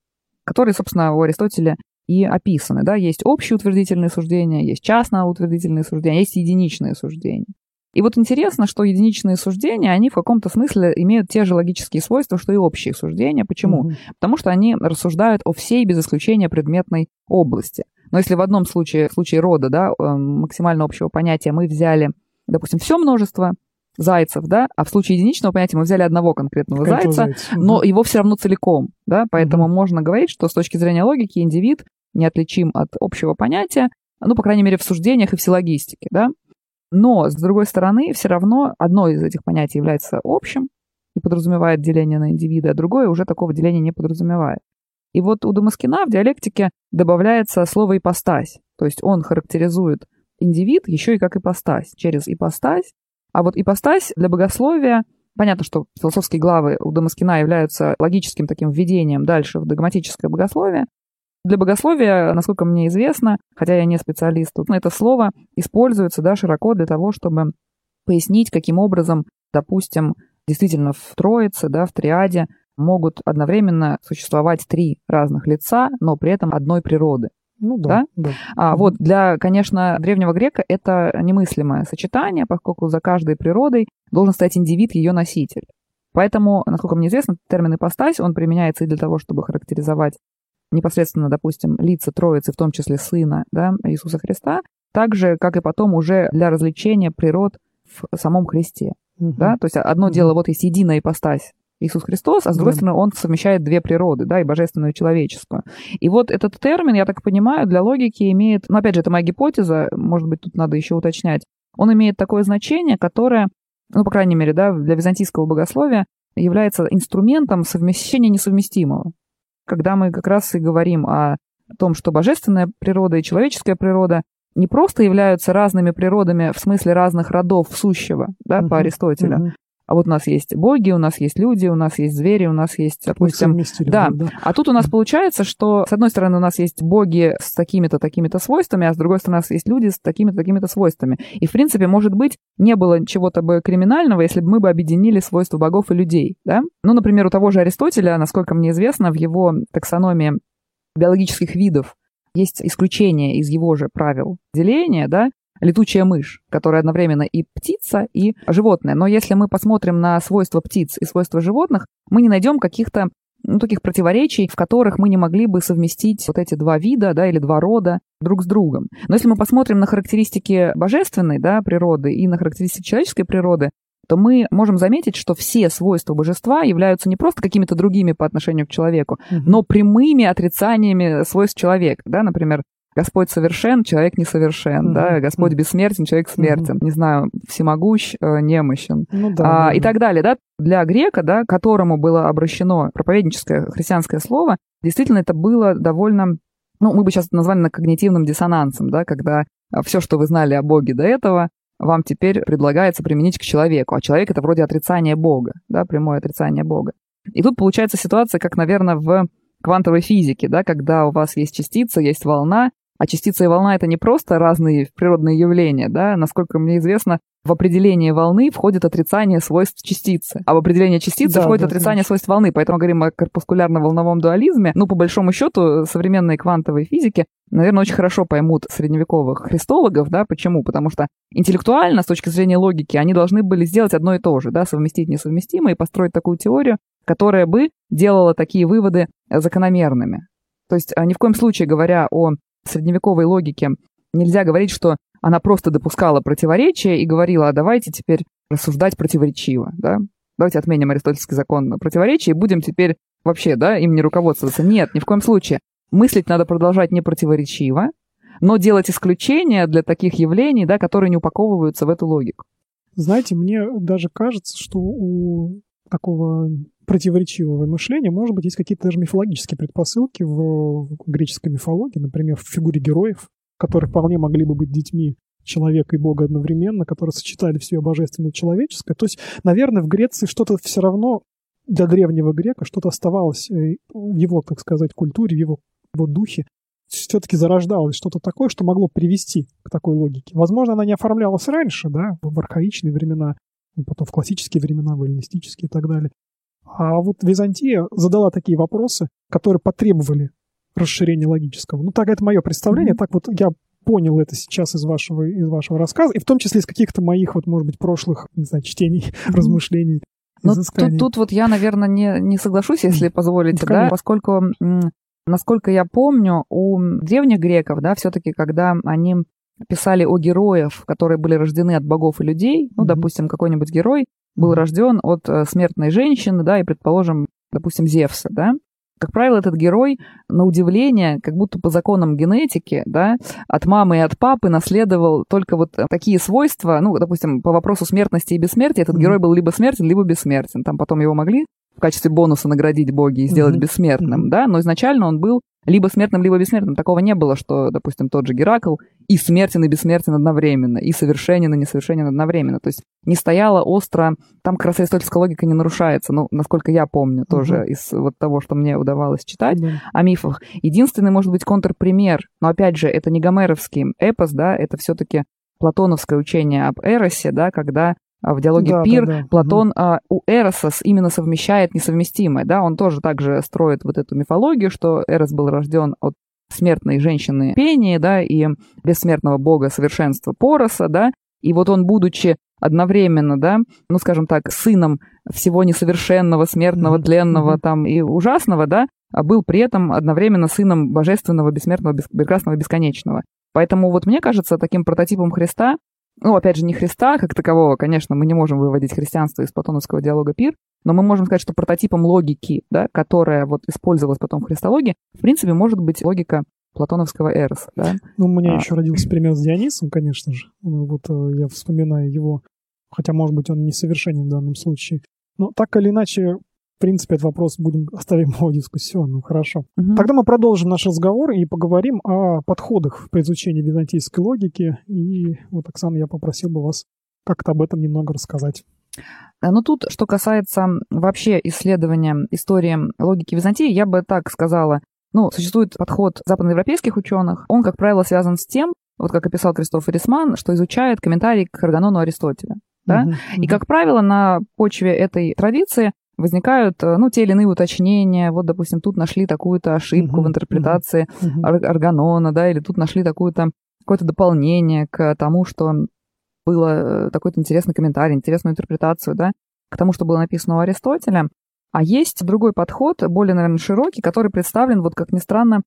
которые, собственно, у Аристотеля и описаны. Да? Есть общие утвердительные суждения, есть частно утвердительные суждения, есть единичные суждения. И вот интересно, что единичные суждения, они в каком-то смысле имеют те же логические свойства, что и общие суждения. Почему? Mm-hmm. Потому что они рассуждают о всей, без исключения, предметной области. Но если в одном случае, в случае рода, да, э, максимально общего понятия, мы взяли, допустим, все множество, зайцев, да, а в случае единичного понятия мы взяли одного конкретного Какой зайца, зайца, но его все равно целиком, да, поэтому угу. можно говорить, что с точки зрения логики индивид неотличим от общего понятия, ну, по крайней мере, в суждениях и в силлогистике, да. Но, с другой стороны, все равно одно из этих понятий является общим и подразумевает деление на индивида, а другое уже такого деления не подразумевает. И вот у Дамаскина в диалектике добавляется слово «ипостась», то есть он характеризует индивид еще и как ипостась. Через ипостась а вот ипостась для богословия, понятно, что философские главы у Дамаскина являются логическим таким введением дальше в догматическое богословие. Для богословия, насколько мне известно, хотя я не специалист, тут это слово используется да, широко для того, чтобы пояснить, каким образом, допустим, действительно в троице, да, в триаде могут одновременно существовать три разных лица, но при этом одной природы. Ну да. да? да. А, Вот для, конечно, древнего грека это немыслимое сочетание, поскольку за каждой природой должен стать индивид, ее носитель. Поэтому, насколько мне известно, термин ипостась, он применяется и для того, чтобы характеризовать непосредственно, допустим, лица Троицы, в том числе Сына да, Иисуса Христа, так же, как и потом уже для развлечения природ в самом Христе. Угу. Да? То есть одно угу. дело, вот есть единая ипостась Иисус Христос, а с другой стороны, он совмещает две природы, да, и божественную, и человеческую. И вот этот термин, я так понимаю, для логики имеет, ну, опять же, это моя гипотеза, может быть, тут надо еще уточнять, он имеет такое значение, которое, ну, по крайней мере, да, для византийского богословия является инструментом совмещения несовместимого. Когда мы как раз и говорим о том, что божественная природа и человеческая природа не просто являются разными природами в смысле разных родов сущего, да, uh-huh, по Аристотелю, uh-huh. А вот у нас есть боги, у нас есть люди, у нас есть звери, у нас есть, допустим... Да. да. А тут у нас получается, что, с одной стороны, у нас есть боги с такими-то, такими-то свойствами, а с другой стороны, у нас есть люди с такими-то, такими-то свойствами. И, в принципе, может быть, не было чего-то бы криминального, если бы мы бы объединили свойства богов и людей, да? Ну, например, у того же Аристотеля, насколько мне известно, в его таксономии биологических видов есть исключение из его же правил деления, да, летучая мышь, которая одновременно и птица, и животное. Но если мы посмотрим на свойства птиц и свойства животных, мы не найдем каких-то ну, таких противоречий, в которых мы не могли бы совместить вот эти два вида, да, или два рода друг с другом. Но если мы посмотрим на характеристики божественной, да, природы и на характеристики человеческой природы, то мы можем заметить, что все свойства божества являются не просто какими-то другими по отношению к человеку, mm-hmm. но прямыми отрицаниями свойств человека. Да? Например, Господь совершен, человек несовершен, mm-hmm. да, Господь бессмертен, человек смертен, mm-hmm. не знаю, всемогущ, э, немощен, ну, да, а, и так далее, да. Для грека, да, которому было обращено проповедническое христианское слово, действительно это было довольно, ну, мы бы сейчас это назвали когнитивным диссонансом, да, когда все, что вы знали о Боге до этого, вам теперь предлагается применить к человеку, а человек это вроде отрицание Бога, да, прямое отрицание Бога. И тут получается ситуация, как, наверное, в квантовой физике, да, когда у вас есть частица, есть волна, а частица и волна — это не просто разные природные явления, да, насколько мне известно, в определение волны входит отрицание свойств частицы, а в определение частицы да, входит да, отрицание да. свойств волны. Поэтому говорим о корпускулярно-волновом дуализме. Ну, по большому счету, современные квантовые физики, наверное, очень хорошо поймут средневековых христологов, да, почему? Потому что интеллектуально, с точки зрения логики, они должны были сделать одно и то же, да, совместить несовместимое и построить такую теорию, которая бы делала такие выводы закономерными. То есть а, ни в коем случае, говоря о средневековой логике, нельзя говорить, что она просто допускала противоречия и говорила, а давайте теперь рассуждать противоречиво, да? Давайте отменим аристотельский закон на противоречие и будем теперь вообще, да, им не руководствоваться. Нет, ни в коем случае. Мыслить надо продолжать не противоречиво, но делать исключения для таких явлений, да, которые не упаковываются в эту логику. Знаете, мне даже кажется, что у такого противоречивого мышления, может быть, есть какие-то даже мифологические предпосылки в греческой мифологии, например, в фигуре героев, которые вполне могли бы быть детьми человека и Бога одновременно, которые сочетали все божественное и человеческое. То есть, наверное, в Греции что-то все равно для древнего грека что-то оставалось э, в его, так сказать, культуре, в его, его духе. Все-таки зарождалось что-то такое, что могло привести к такой логике. Возможно, она не оформлялась раньше, да, в архаичные времена, потом в классические времена, в эллинистические и так далее. А вот Византия задала такие вопросы, которые потребовали расширения логического. Ну, так это мое представление. Mm-hmm. Так вот я понял это сейчас из вашего, из вашего рассказа, и в том числе из каких-то моих, вот, может быть, прошлых, не знаю, чтений, mm-hmm. размышлений. Ну, тут, тут вот я, наверное, не, не соглашусь, если позволите, ну, да, поскольку, насколько я помню, у древних греков, да, все-таки, когда они писали о героях, которые были рождены от богов и людей, ну, mm-hmm. допустим, какой-нибудь герой, был рожден от э, смертной женщины, да, и, предположим, допустим, Зевса, да, как правило, этот герой, на удивление, как будто по законам генетики, да, от мамы и от папы наследовал только вот такие свойства, ну, допустим, по вопросу смертности и бессмертия, этот герой был либо смертен, либо бессмертен. Там потом его могли в качестве бонуса наградить боги и сделать mm-hmm. бессмертным, mm-hmm. да, но изначально он был либо смертным, либо бессмертным. Такого не было, что, допустим, тот же Геракл и смертен, и бессмертен одновременно, и совершенен, и несовершенен одновременно. То есть не стояла остро... Там как раз аристотельская логика не нарушается, ну, насколько я помню тоже uh-huh. из вот того, что мне удавалось читать uh-huh. о мифах. Единственный, может быть, контрпример, но, опять же, это не гомеровский эпос, да, это все-таки платоновское учение об Эросе, да, когда в диалоге да, Пир да, да. Платон угу. а, у Эроса именно совмещает несовместимое, да, он тоже также строит вот эту мифологию, что Эрос был рожден от смертной женщины Пении, да, и бессмертного бога совершенства Пороса, да, и вот он, будучи одновременно, да, ну, скажем так, сыном всего несовершенного, смертного, тленного mm-hmm. там и ужасного, да, а был при этом одновременно сыном божественного, бессмертного, бес- прекрасного, бесконечного. Поэтому вот мне кажется, таким прототипом Христа ну, опять же, не Христа как такового, конечно, мы не можем выводить христианство из платоновского диалога пир, но мы можем сказать, что прототипом логики, да, которая вот использовалась потом в христологии, в принципе, может быть логика платоновского Эроса, да. Ну, у меня а... еще родился пример с Дионисом, конечно же. Ну, вот э, я вспоминаю его, хотя, может быть, он несовершенен в данном случае. Но так или иначе, в принципе, этот вопрос будем *laughs* оставим его дискуссионным. Хорошо. Угу. Тогда мы продолжим наш разговор и поговорим о подходах по изучению византийской логики. И вот, Оксана, я попросил бы вас как-то об этом немного рассказать. Э, ну тут, что касается вообще исследования истории логики Византии, я бы так сказала. Ну, существует подход западноевропейских ученых. Он, как правило, связан с тем, вот как описал Кристоф Рисман, что изучает комментарий к Арганону Аристотеля. Да? Uh-huh, И, как правило, на почве этой традиции возникают, э, ну, те или иные уточнения. Вот, допустим, тут нашли такую-то ошибку uh-huh, в интерпретации uh-huh. Арганона, да, или тут нашли такую-то какое-то дополнение к тому, что было э, такой-то интересный комментарий, интересную интерпретацию, да, к тому, что было написано у Аристотеля. А есть другой подход, более, наверное, широкий, который представлен, вот как ни странно,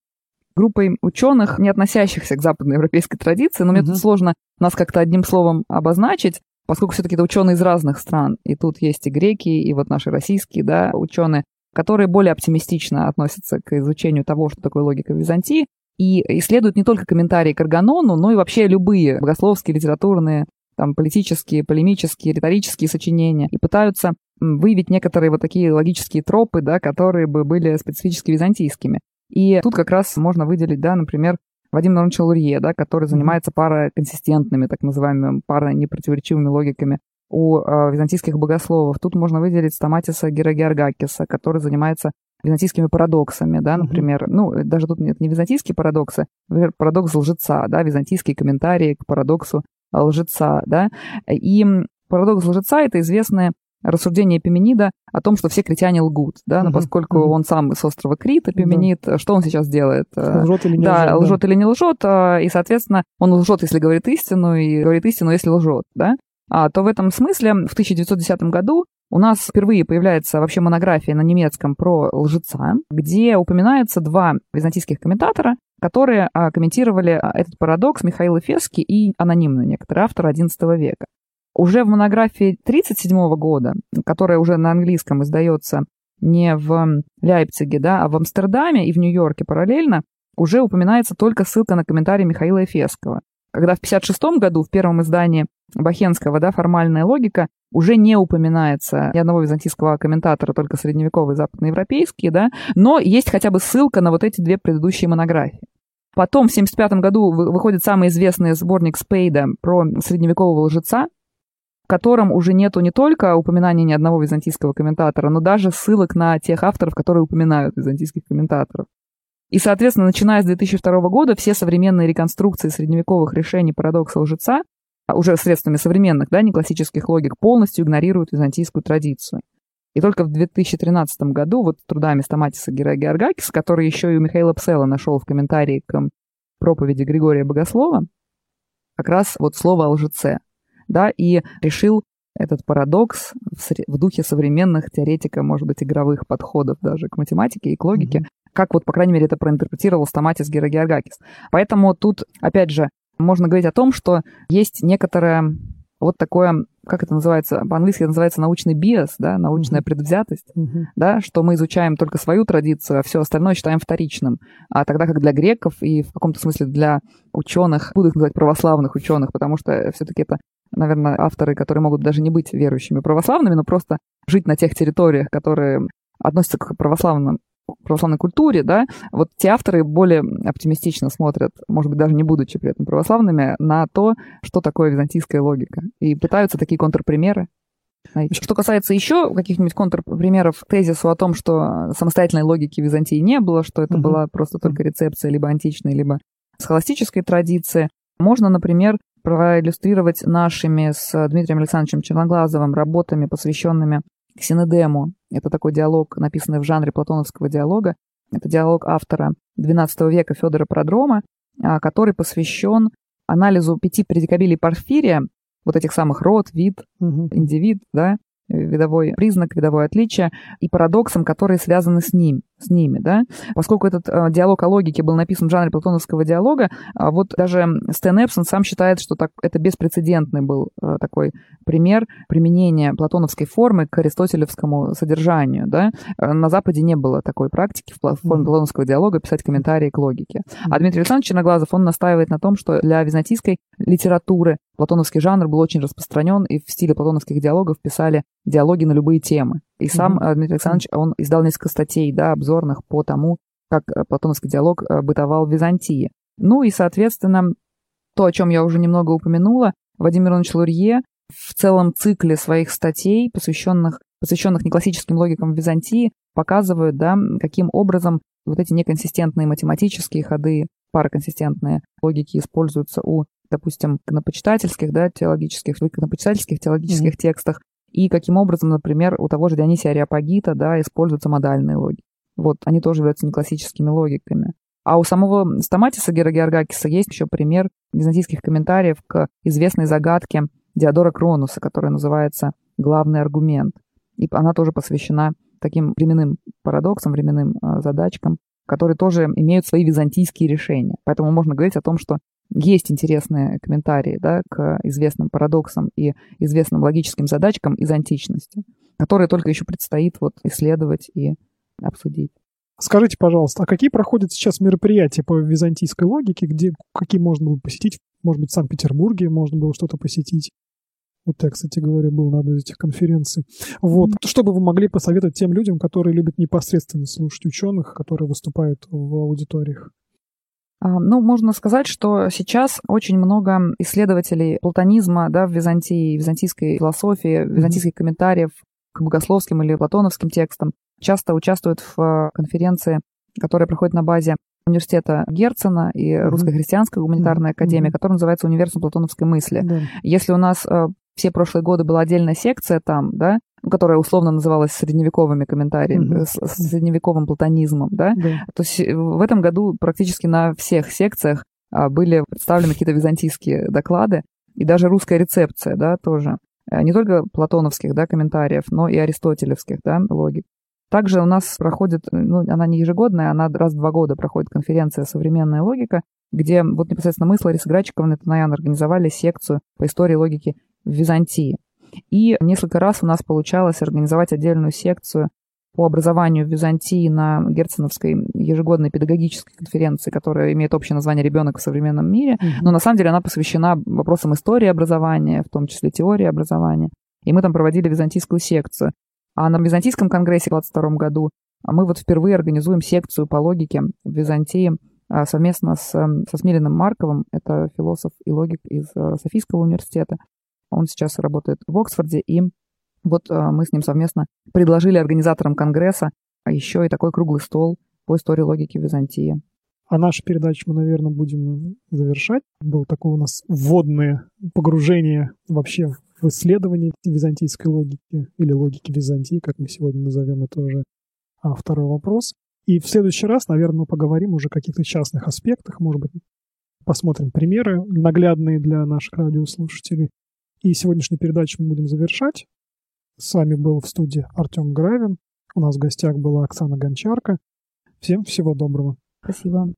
группой ученых, не относящихся к западноевропейской традиции, но мне тут сложно нас как-то одним словом обозначить, поскольку все-таки это ученые из разных стран. И тут есть и греки, и вот наши российские да, ученые, которые более оптимистично относятся к изучению того, что такое логика Византии, и исследуют не только комментарии к Арганону, но и вообще любые богословские, литературные, там, политические, полемические, риторические сочинения, и пытаются выявить некоторые вот такие логические тропы, да, которые бы были специфически византийскими. И тут как раз можно выделить, да, например, Вадим Иванович Лурье, да, который занимается параконсистентными, так называемыми, паранепротиворечивыми логиками у э, византийских богословов. Тут можно выделить Стаматиса Герогеоргакиса, который занимается византийскими парадоксами, да, например. Mm-hmm. Ну, даже тут нет не византийские парадоксы, например, парадокс лжеца, да, византийские комментарии к парадоксу лжеца, да. И парадокс лжеца — это известное рассуждение Эпименида о том, что все критяне лгут, да, но поскольку uh-huh. он сам с острова Крит, Эпименид, uh что он сейчас делает? Лжет или не да, лжет? лжет да. или не лжет, а, и, соответственно, он лжет, если говорит истину, и говорит истину, если лжет, да. А, то в этом смысле в 1910 году у нас впервые появляется вообще монография на немецком про лжеца, где упоминаются два византийских комментатора, которые а, комментировали а, этот парадокс Михаил Эфесский и анонимный некоторый автор XI века. Уже в монографии 1937 года, которая уже на английском издается не в Лейпциге, да, а в Амстердаме и в Нью-Йорке параллельно, уже упоминается только ссылка на комментарий Михаила Эфесского. Когда в 1956 году в первом издании Бахенского, да, формальная логика, уже не упоминается ни одного византийского комментатора, только средневековые западноевропейские, да, но есть хотя бы ссылка на вот эти две предыдущие монографии. Потом в 1975 году выходит самый известный сборник Спейда про средневекового лжеца, котором уже нету не только упоминания ни одного византийского комментатора, но даже ссылок на тех авторов, которые упоминают византийских комментаторов. И, соответственно, начиная с 2002 года все современные реконструкции средневековых решений парадокса лжеца а уже средствами современных, да, не классических логик, полностью игнорируют византийскую традицию. И только в 2013 году вот трудами Стаматиса Георгакиса, который еще и у Михаила Псела нашел в комментарии к проповеди Григория Богослова, как раз вот слово о лжеце, да, и решил этот парадокс в, духе современных теоретика, может быть, игровых подходов даже к математике и к логике, mm-hmm. как вот, по крайней мере, это проинтерпретировал Стаматис Герогеоргакис. Поэтому тут, опять же, можно говорить о том, что есть некоторое вот такое, как это называется, по-английски это называется научный биас, да, научная mm-hmm. предвзятость, mm-hmm. да, что мы изучаем только свою традицию, а все остальное считаем вторичным. А тогда как для греков и в каком-то смысле для ученых, буду их называть православных ученых, потому что все-таки это, наверное, авторы, которые могут даже не быть верующими православными, но просто жить на тех территориях, которые относятся к православным православной культуре, да, вот те авторы более оптимистично смотрят, может быть, даже не будучи при этом православными, на то, что такое византийская логика. И пытаются такие контрпримеры найти. Что касается еще каких-нибудь контрпримеров тезису о том, что самостоятельной логики в Византии не было, что это угу. была просто только рецепция либо античной, либо схоластической традиции, можно, например, проиллюстрировать нашими с Дмитрием Александровичем Черноглазовым работами, посвященными Ксенодему. Это такой диалог, написанный в жанре платоновского диалога. Это диалог автора XII века Федора Продрома, а, который посвящен анализу пяти предикабилий Порфирия, вот этих самых род, вид, угу. индивид, да, видовой признак, видовое отличие и парадоксам, которые связаны с ним с ними, да. Поскольку этот э, диалог о логике был написан в жанре платоновского диалога, э, вот даже Стэн Эпсон сам считает, что так, это беспрецедентный был э, такой пример применения платоновской формы к аристотелевскому содержанию, да. Э, на Западе не было такой практики в форме платоновского диалога писать комментарии к логике. А Дмитрий Александрович Черноглазов, он настаивает на том, что для византийской литературы платоновский жанр был очень распространен, и в стиле платоновских диалогов писали диалоги на любые темы. И сам mm-hmm. Дмитрий Александрович, он издал несколько статей, да, обзорных по тому, как э, платоновский диалог э, бытовал в Византии. Ну и, соответственно, то, о чем я уже немного упомянула, Вадим Миронович Лурье в целом цикле своих статей, посвященных, посвященных неклассическим логикам в Византии, показывают, да, каким образом вот эти неконсистентные математические ходы, параконсистентные логики используются у, допустим, канопочитательских, да, теологических, в канопочитательских теологических mm-hmm. текстах, и каким образом, например, у того же Дионисия Ариапагита да, используются модальные логики. Вот, они тоже являются неклассическими логиками. А у самого Стаматиса Герогеоргакиса есть еще пример византийских комментариев к известной загадке Диодора Кронуса, которая называется «Главный аргумент». И она тоже посвящена таким временным парадоксам, временным а, задачкам, которые тоже имеют свои византийские решения. Поэтому можно говорить о том, что есть интересные комментарии да, к известным парадоксам и известным логическим задачкам из античности, которые только еще предстоит вот исследовать и обсудить. Скажите, пожалуйста, а какие проходят сейчас мероприятия по византийской логике, где какие можно было посетить? Может быть, в Санкт-Петербурге можно было что-то посетить? Вот я, кстати говоря, был на одной из этих конференций. Вот. Mm-hmm. Что бы вы могли посоветовать тем людям, которые любят непосредственно слушать ученых, которые выступают в аудиториях? А, ну, можно сказать, что сейчас очень много исследователей платонизма да, в Византии, византийской философии, византийских комментариев к богословским или платоновским текстам часто участвуют в э, конференции, которая проходит на базе университета Герцена и mm-hmm. Русской христианской гуманитарной mm-hmm. академии, которая называется Универсум платоновской мысли. Mm-hmm. Если у нас э, все прошлые годы была отдельная секция там, да, которая условно называлась средневековыми комментариями, mm-hmm. средневековым платонизмом, да, mm-hmm. то есть э, в этом году практически на всех секциях а, были представлены какие-то византийские доклады, и даже русская рецепция, да, тоже. Не только платоновских, да, комментариев, но и аристотелевских, да, логик. Также у нас проходит, ну, она не ежегодная, она раз в два года проходит конференция «Современная логика», где вот непосредственно мы с Ларисой Грачиковной и Танаян организовали секцию по истории логики в Византии. И несколько раз у нас получалось организовать отдельную секцию по образованию в Византии на Герценовской ежегодной педагогической конференции, которая имеет общее название «Ребенок в современном мире», mm-hmm. но на самом деле она посвящена вопросам истории образования, в том числе теории образования. И мы там проводили византийскую секцию. А на Византийском конгрессе в 2022 году мы вот впервые организуем секцию по логике в Византии а, совместно с, эм, со Смириным Марковым, это философ и логик из э, Софийского университета. Он сейчас работает в Оксфорде, и вот э, мы с ним совместно предложили организаторам Конгресса а еще и такой круглый стол по истории логики Византии. А нашу передачу мы, наверное, будем завершать. Было такое у нас вводное погружение вообще в исследовании византийской логики или логики Византии, как мы сегодня назовем это уже а, второй вопрос. И в следующий раз, наверное, мы поговорим уже о каких-то частных аспектах, может быть, посмотрим примеры наглядные для наших радиослушателей. И сегодняшнюю передачу мы будем завершать. С вами был в студии Артем Гравин. У нас в гостях была Оксана Гончарка. Всем всего доброго. Спасибо.